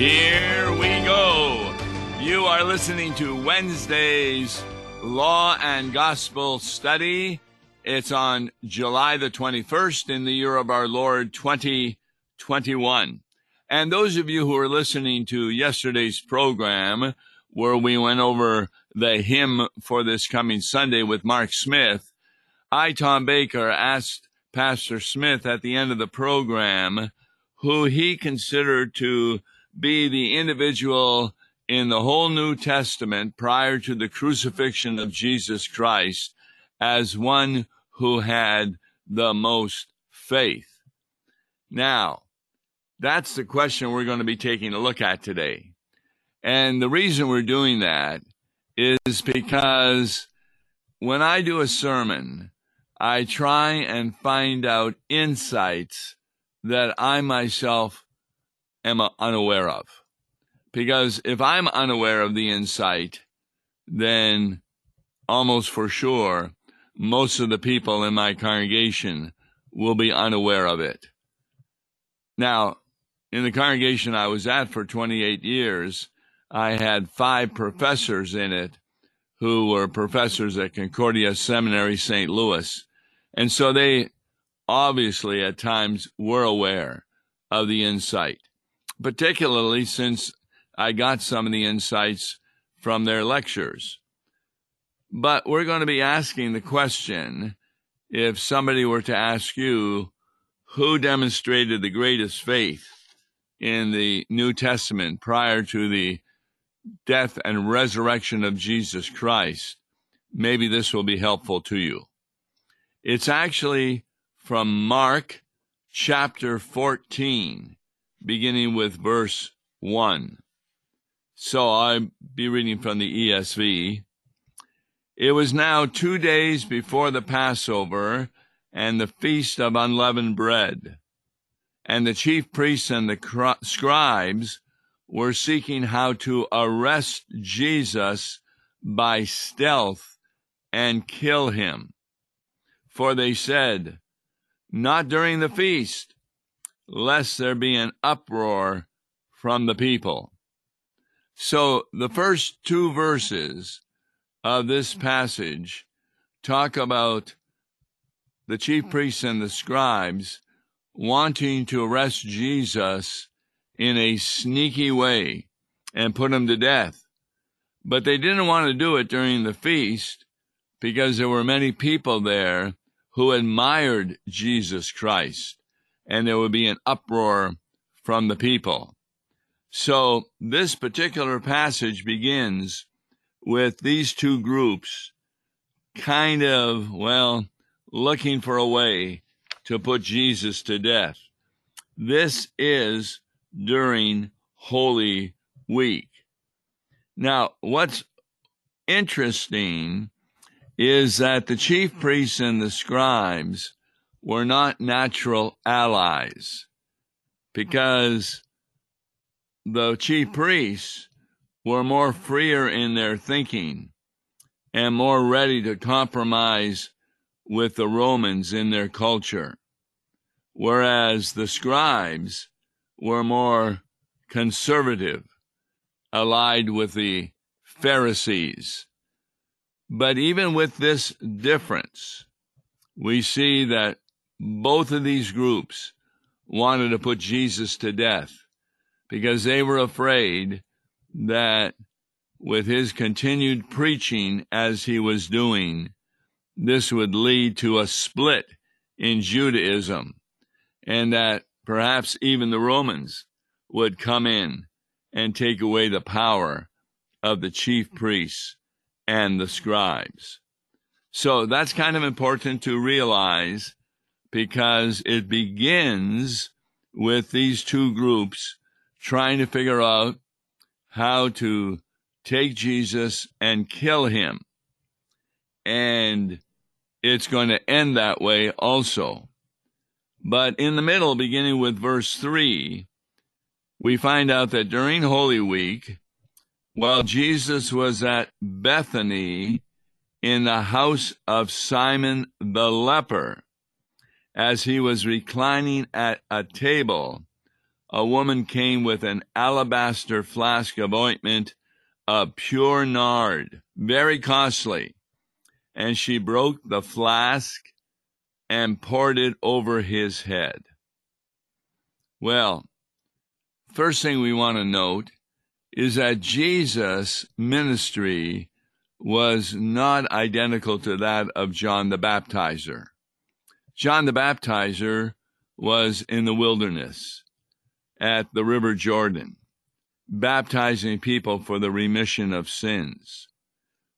Here we go. You are listening to Wednesday's Law and Gospel Study. It's on July the 21st in the year of our Lord 2021. And those of you who are listening to yesterday's program, where we went over the hymn for this coming Sunday with Mark Smith, I, Tom Baker, asked Pastor Smith at the end of the program who he considered to be the individual in the whole New Testament prior to the crucifixion of Jesus Christ as one who had the most faith. Now, that's the question we're going to be taking a look at today. And the reason we're doing that is because when I do a sermon, I try and find out insights that I myself am unaware of. Because if I'm unaware of the insight, then almost for sure, most of the people in my congregation will be unaware of it. Now, in the congregation I was at for 28 years, I had five professors in it who were professors at Concordia Seminary, St. Louis. And so they obviously at times were aware of the insight, particularly since I got some of the insights from their lectures. But we're going to be asking the question if somebody were to ask you who demonstrated the greatest faith in the New Testament prior to the death and resurrection of Jesus Christ, maybe this will be helpful to you. It's actually from Mark chapter 14, beginning with verse 1. So I'll be reading from the ESV. It was now two days before the Passover and the feast of unleavened bread. And the chief priests and the scribes were seeking how to arrest Jesus by stealth and kill him. For they said, Not during the feast, lest there be an uproar from the people. So the first two verses of this mm. passage talk about the chief mm. priests and the scribes wanting to arrest Jesus in a sneaky way and put him to death. But they didn't want to do it during the feast because there were many people there who admired Jesus Christ, and there would be an uproar from the people. So this particular passage begins with these two groups kind of, well, looking for a way to put Jesus to death. This is during Holy Week. Now, what's interesting is that the chief priests and the scribes were not natural allies because the chief priests were more freer in their thinking and more ready to compromise with the Romans in their culture, whereas the scribes were more conservative, allied with the Pharisees. But even with this difference, we see that both of these groups wanted to put Jesus to death because they were afraid that with his continued preaching as he was doing, this would lead to a split in Judaism and that perhaps even the Romans would come in and take away the power of the chief priests and the scribes. So that's kind of important to realize because it begins with these two groups trying to figure out how to take Jesus and kill him. And it's going to end that way also. But in the middle, beginning with verse 3, we find out that during Holy Week, while Jesus was at Bethany in the house of Simon the leper, as he was reclining at a table, a woman came with an alabaster flask of ointment of pure nard, very costly, and she broke the flask and poured it over his head. Well, first thing we want to note is that Jesus' ministry was not identical to that of John the Baptizer. John the Baptizer was in the wilderness at the River Jordan, baptizing people for the remission of sins.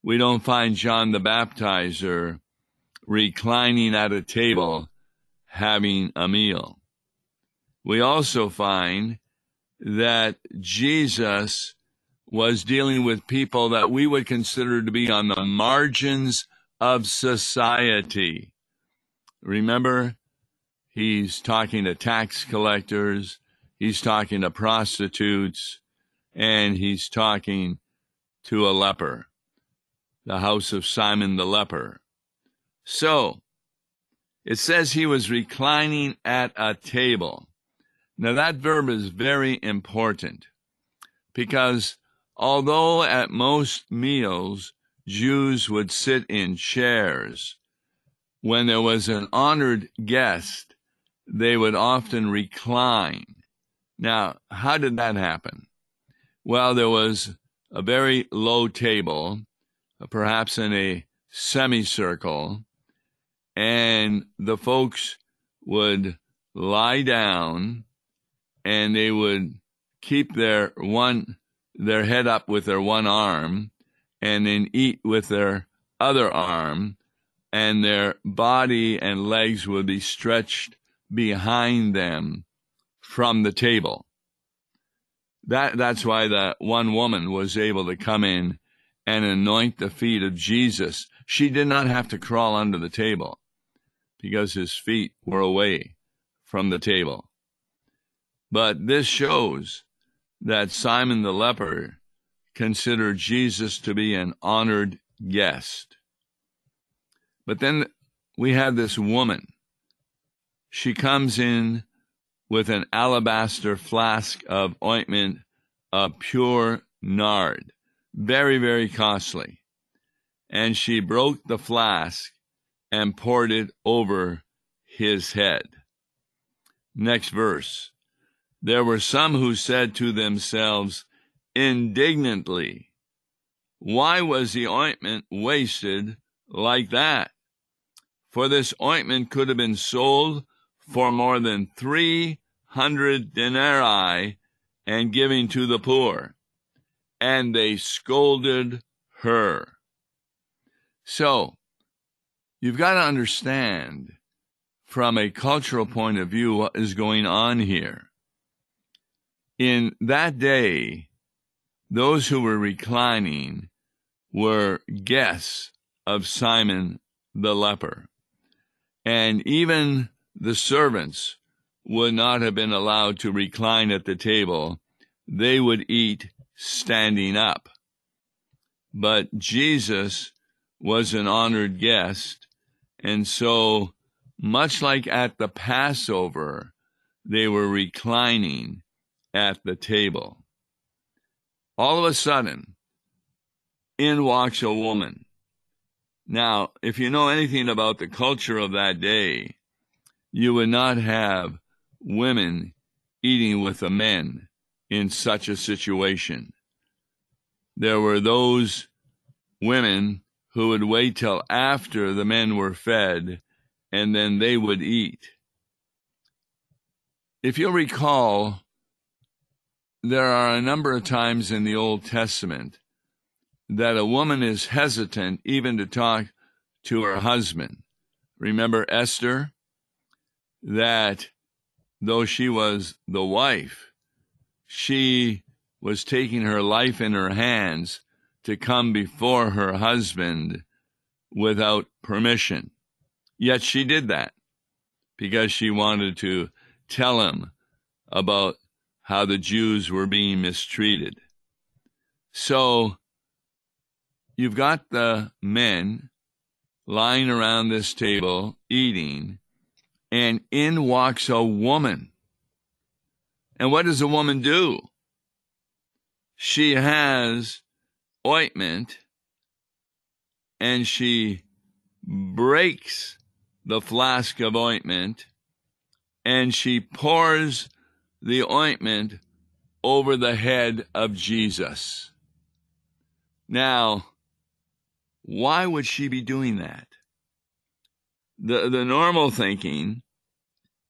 We don't find John the Baptizer reclining at a table having a meal. We also find that Jesus was dealing with people that we would consider to be on the margins of society. Remember, he's talking to tax collectors, he's talking to prostitutes, and he's talking to a leper, the house of Simon the leper. So, it says he was reclining at a table. Now, that verb is very important because although at most meals Jews would sit in chairs, when there was an honored guest, they would often recline. Now, how did that happen? Well, there was a very low table, uh, perhaps in a semicircle, and the folks would lie down and they would keep their one their head up with their one arm and then eat with their other arm and their body and legs would be stretched behind them from the table. That that's why the one woman was able to come in and anoint the feet of Jesus. She did not have to crawl under the table because his feet were away from the table. But this shows that Simon the leper considered Jesus to be an honored guest. But then we have this woman. She comes in with an alabaster flask of ointment of pure nard, very, very costly. And she broke the flask and poured it over his head. Next verse. There were some who said to themselves indignantly, Why was the ointment wasted like that? For this ointment could have been sold for more than 300 denarii and given to the poor. And they scolded her. So, you've got to understand from a cultural point of view what is going on here. In that day, those who were reclining were guests of Simon the leper. And even the servants would not have been allowed to recline at the table. They would eat standing up. But Jesus was an honored guest. And so, much like at the Passover, they were reclining at the table. All of a sudden, in walks a woman. Now, if you know anything about the culture of that day, you would not have women eating with the men in such a situation. There were those women who would wait till after the men were fed and then they would eat. If you'll recall, there are a number of times in the Old Testament that a woman is hesitant even to talk to her husband. Remember Esther? That though she was the wife, she was taking her life in her hands to come before her husband without permission. Yet she did that because she wanted to tell him about how the Jews were being mistreated. So you've got the men lying around this table eating, and in walks a woman. And what does a woman do? She has ointment and she breaks the flask of ointment and she pours the ointment over the head of Jesus. Now, why would she be doing that? The, the normal thinking,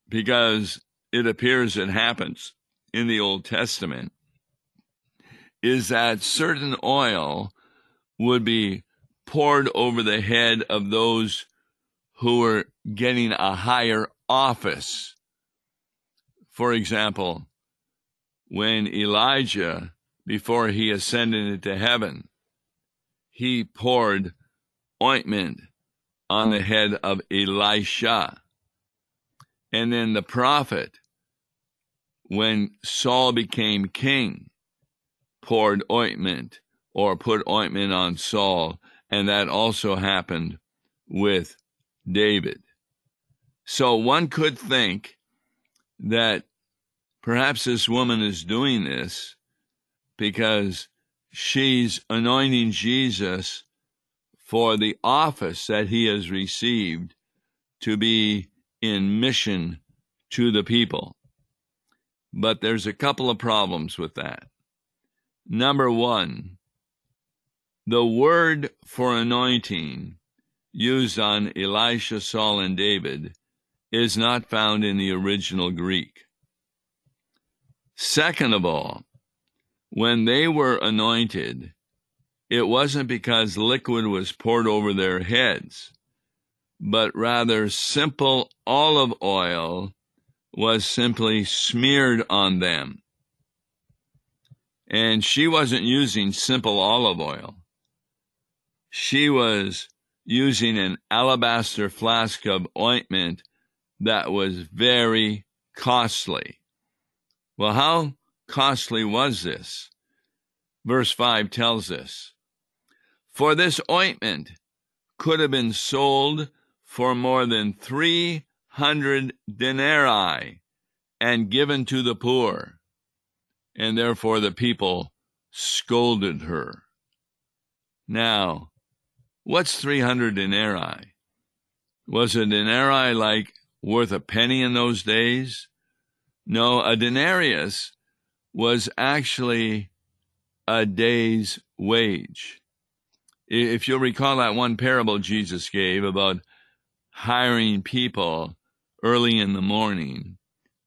because it appears it happens in the Old Testament, is that certain oil would be poured over the head of those who were getting a higher office. For example, when Elijah, before he ascended into heaven, he poured ointment on the head of Elisha. And then the prophet, when Saul became king, poured ointment or put ointment on Saul. And that also happened with David. So one could think that perhaps this woman is doing this because she's anointing Jesus for the office that he has received to be in mission to the people. But there's a couple of problems with that. Number one, the word for anointing used on Elisha, Saul, and David is not found in the original Greek. Second of all, when they were anointed, it wasn't because liquid was poured over their heads, but rather simple olive oil was simply smeared on them. And she wasn't using simple olive oil. She was using an alabaster flask of ointment that was very costly. Well, how costly was this? Verse 5 tells us For this ointment could have been sold for more than 300 denarii and given to the poor. And therefore the people scolded her. Now, what's 300 denarii? Was a denarii like worth a penny in those days? No, a denarius was actually a day's wage. If you'll recall that one parable Jesus gave about hiring people early in the morning,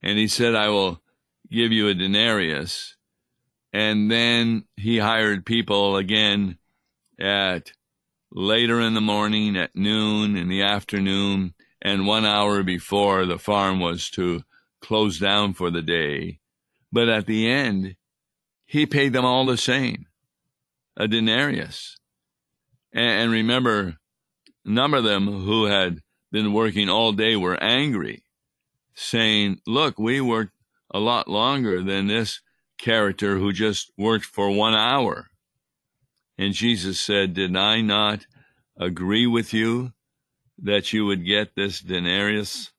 and he said, I will give you a denarius. And then he hired people again at later in the morning, at noon, in the afternoon, and one hour before the farm was to close down for the day. But at the end, he paid them all the same, a denarius. And, remember, number of them who had been working all day were angry, saying, Look, we worked a lot longer than this character who just worked for one hour. And Jesus said, Did I not agree with you that you would get this denarius?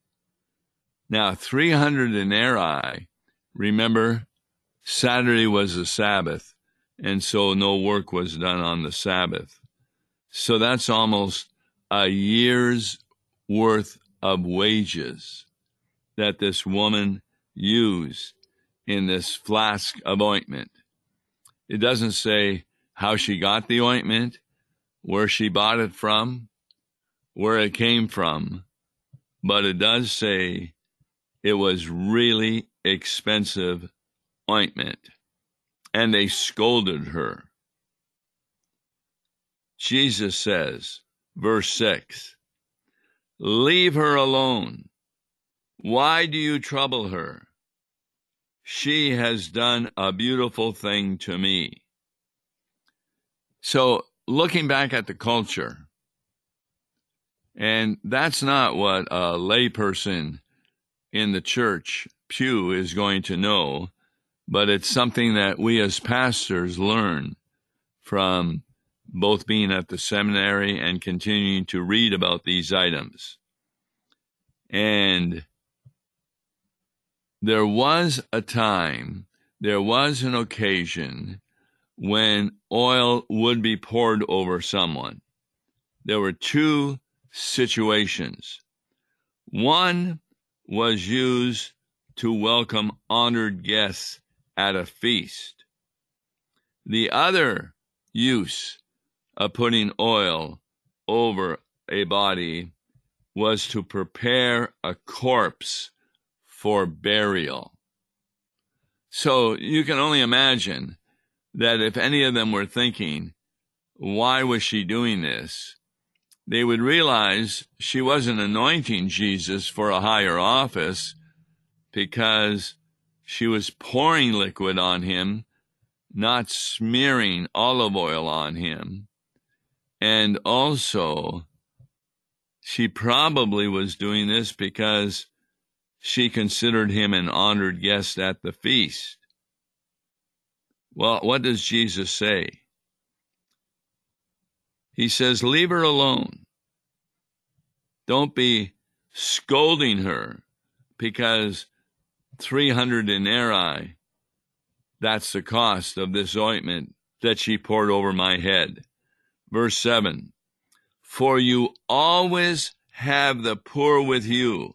Now, 300 denarii, remember, Saturday was a Sabbath, and so no work was done on the Sabbath. So that's almost a year's worth of wages that this woman used in this flask of ointment. It doesn't say how she got the ointment, where she bought it from, where it came from, but it does say it was really expensive ointment. And they scolded her. Jesus says, verse 6, Leave her alone. Why do you trouble her? She has done a beautiful thing to me. So, looking back at the culture, and that's not what a layperson in the church pew is going to know, but it's something that we as pastors learn from both being at the seminary and continuing to read about these items. And there was a time, there was an occasion when oil would be poured over someone. There were two situations. One was used to welcome honored guests at a feast. The other use of putting oil over a body was to prepare a corpse for burial. So you can only imagine that if any of them were thinking, why was she doing this? They would realize she wasn't anointing Jesus for a higher office because she was pouring liquid on him, not smearing olive oil on him. And also, she probably was doing this because she considered him an honored guest at the feast. Well, what does Jesus say? He says, Leave her alone. Don't be scolding her because 300 denarii, that's the cost of this ointment that she poured over my head. Verse 7 For you always have the poor with you,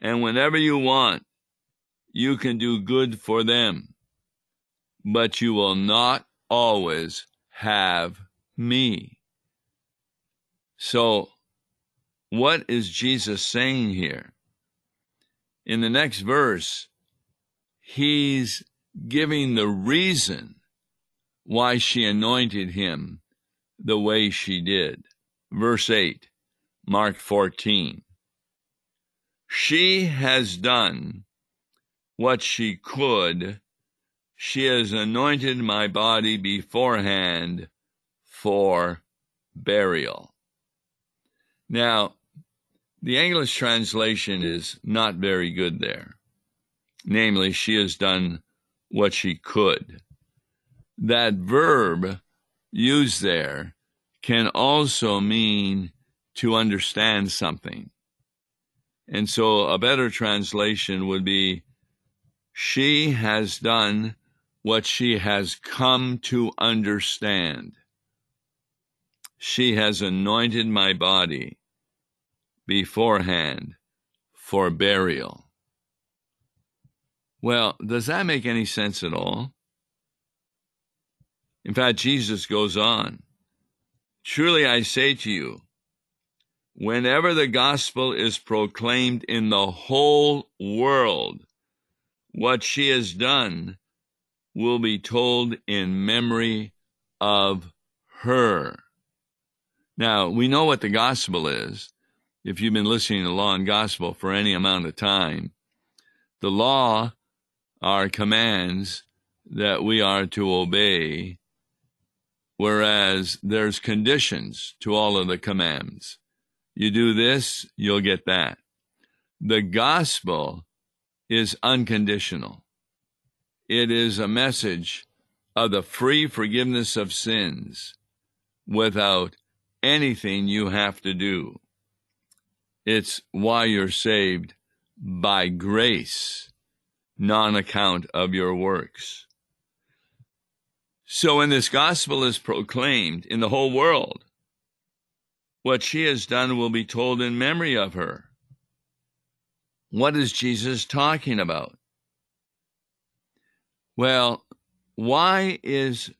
and whenever you want, you can do good for them but you will not always have me. So, what is Jesus saying here? In the next verse, he's giving the reason why she anointed him the way she did. Verse 8, Mark 14. She has done what she could she has anointed my body beforehand for burial. Now, the English translation is not very good there. Namely, she has done what she could. That verb used there can also mean to understand something. And so a better translation would be, she has done what she has come to understand. She has anointed my body beforehand for burial. Well, does that make any sense at all? In fact, Jesus goes on Truly I say to you, whenever the gospel is proclaimed in the whole world, what she has done will be told in memory of her. Now, we know what the gospel is. If you've been listening to law and gospel for any amount of time, the law are commands that we are to obey, whereas there's conditions to all of the commands. You do this, you'll get that. The gospel is unconditional. It is a message of the free forgiveness of sins without anything you have to do. It's why you're saved by grace, non account of your works. So when this gospel is proclaimed in the whole world, what she has done will be told in memory of her. What is Jesus talking about? Well, why is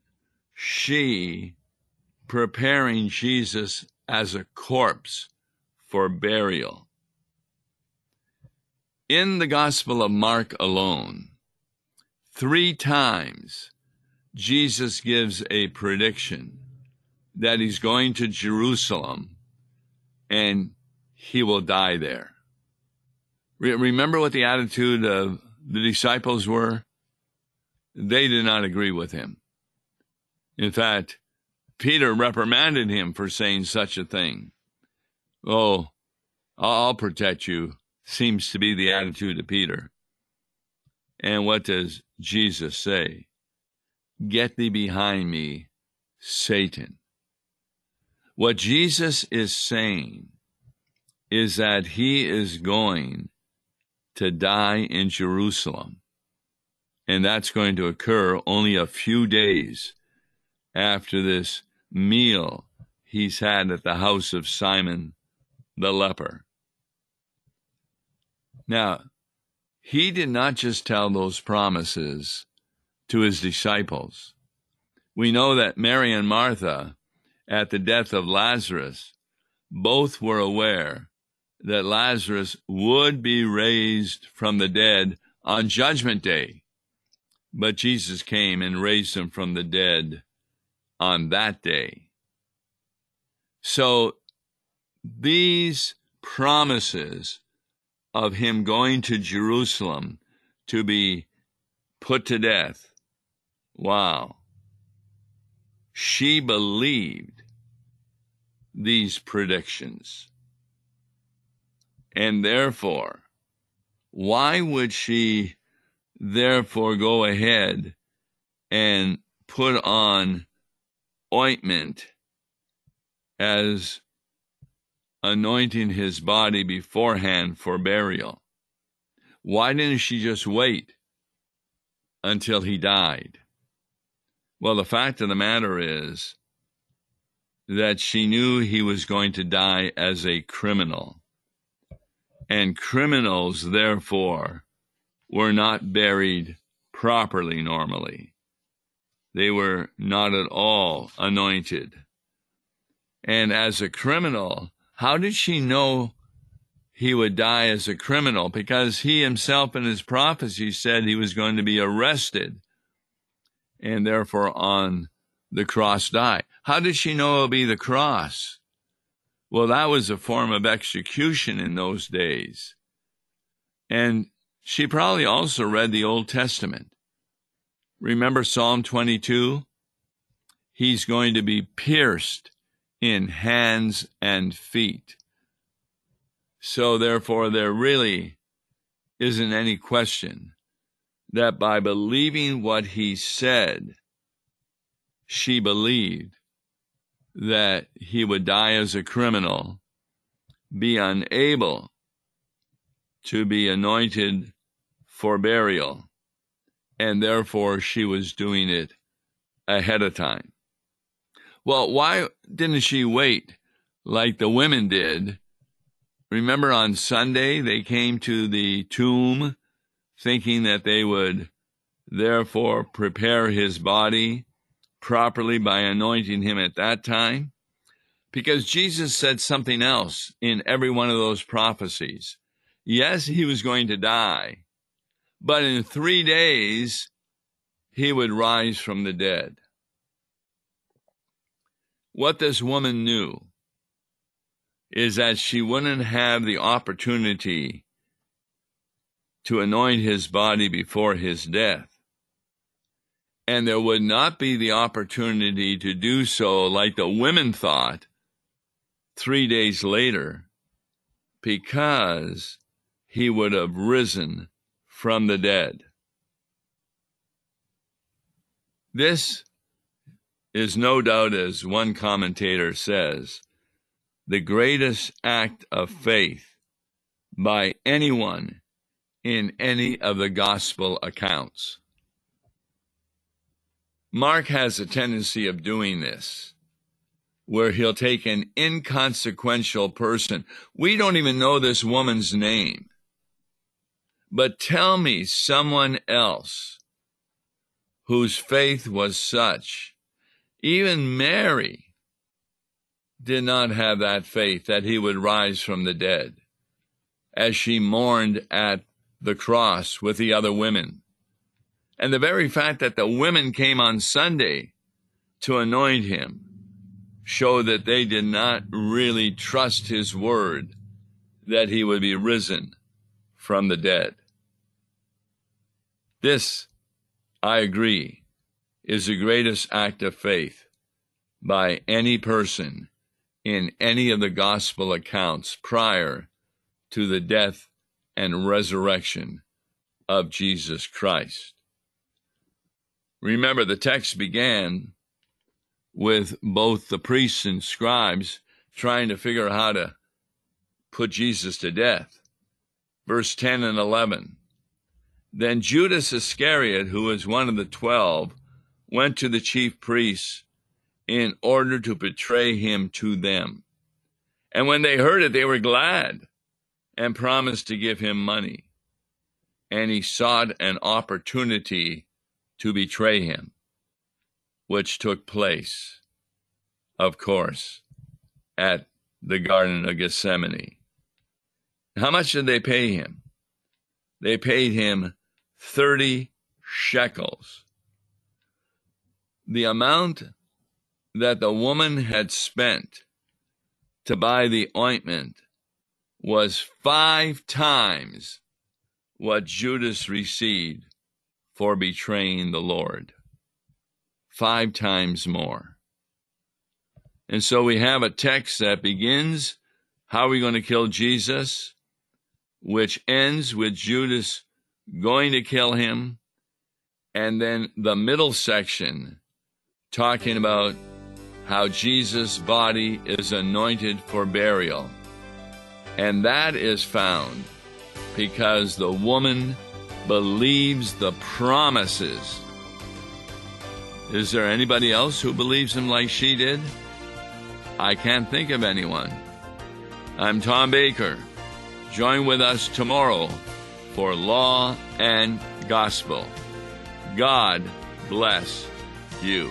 she preparing Jesus as a corpse for burial? In the Gospel of Mark alone, three times Jesus gives a prediction that he's going to Jerusalem and he will die there. remember what the attitude of the disciples were? they did not agree with him. In fact, Peter reprimanded him for saying such a thing. Oh, I'll protect you, seems to be the attitude of Peter. And what does Jesus say? Get thee behind me, Satan. What Jesus is saying is that he is going to die in Jerusalem. And that's going to occur only a few days after this meal he's had at the house of Simon the leper. Now, he did not just tell those promises to his disciples. We know that Mary and Martha, at the death of Lazarus, both were aware that Lazarus would be raised from the dead on Judgment Day. But Jesus came and raised him from the dead on that day. So these promises of him going to Jerusalem to be put to death, wow. She believed these predictions. And therefore, why would she therefore go ahead and put on ointment as anointing his body beforehand for burial. Why didn't she just wait until he died? Well, the fact of the matter is that she knew he was going to die as a criminal. And criminals, therefore, were not buried properly normally. They were not at all anointed. And as a criminal, how did she know he would die as a criminal? Because he himself in his prophecy said he was going to be arrested and therefore on the cross die. How did she know it would be the cross? Well, that was a form of execution in those days. And she probably also read the Old Testament. Remember Psalm 22? He's going to be pierced in hands and feet. So, therefore, there really isn't any question that by believing what he said, she believed that he would die as a criminal, be unable to be anointed for burial, and therefore she was doing it ahead of time. Well, why didn't she wait like the women did? Remember on Sunday, they came to the tomb thinking that they would therefore prepare his body properly by anointing him at that time? Because Jesus said something else in every one of those prophecies. Yes, he was going to die, but in three days he would rise from the dead. What this woman knew is that she wouldn't have the opportunity to anoint his body before his death. And there would not be the opportunity to do so like the women thought three days later, because he would have risen from the dead. This is no doubt, as one commentator says, the greatest act of faith by anyone in any of the gospel accounts. Mark has a tendency of doing this, where he'll take an inconsequential person. We don't even know this woman's name. But tell me someone else whose faith was such. Even Mary did not have that faith that he would rise from the dead as she mourned at the cross with the other women. And the very fact that the women came on Sunday to anoint him showed that they did not really trust his word that he would be risen from the dead. This, I agree, is the greatest act of faith by any person in any of the gospel accounts prior to the death and resurrection of Jesus Christ. Remember, the text began with both the priests and scribes trying to figure out how to put Jesus to death. verse 10 and 11. Then Judas Iscariot, who was one of the twelve, went to the chief priests in order to betray him to them. And when they heard it, they were glad and promised to give him money. And he sought an opportunity to betray him, which took place, of course, at the Garden of Gethsemane. How much did they pay him? They paid him 30 shekels. The amount that the woman had spent to buy the ointment was five times what Judas received for betraying the Lord. Five times more. And so we have a text that begins, How are we going to kill Jesus? which ends with Judas going to kill him, and then the middle section talking about how Jesus' body is anointed for burial. And that is found because the woman believes the promises. Is there anybody else who believes him like she did? I can't think of anyone. I'm Tom Baker. Join with us tomorrow for Law and Gospel. God bless you.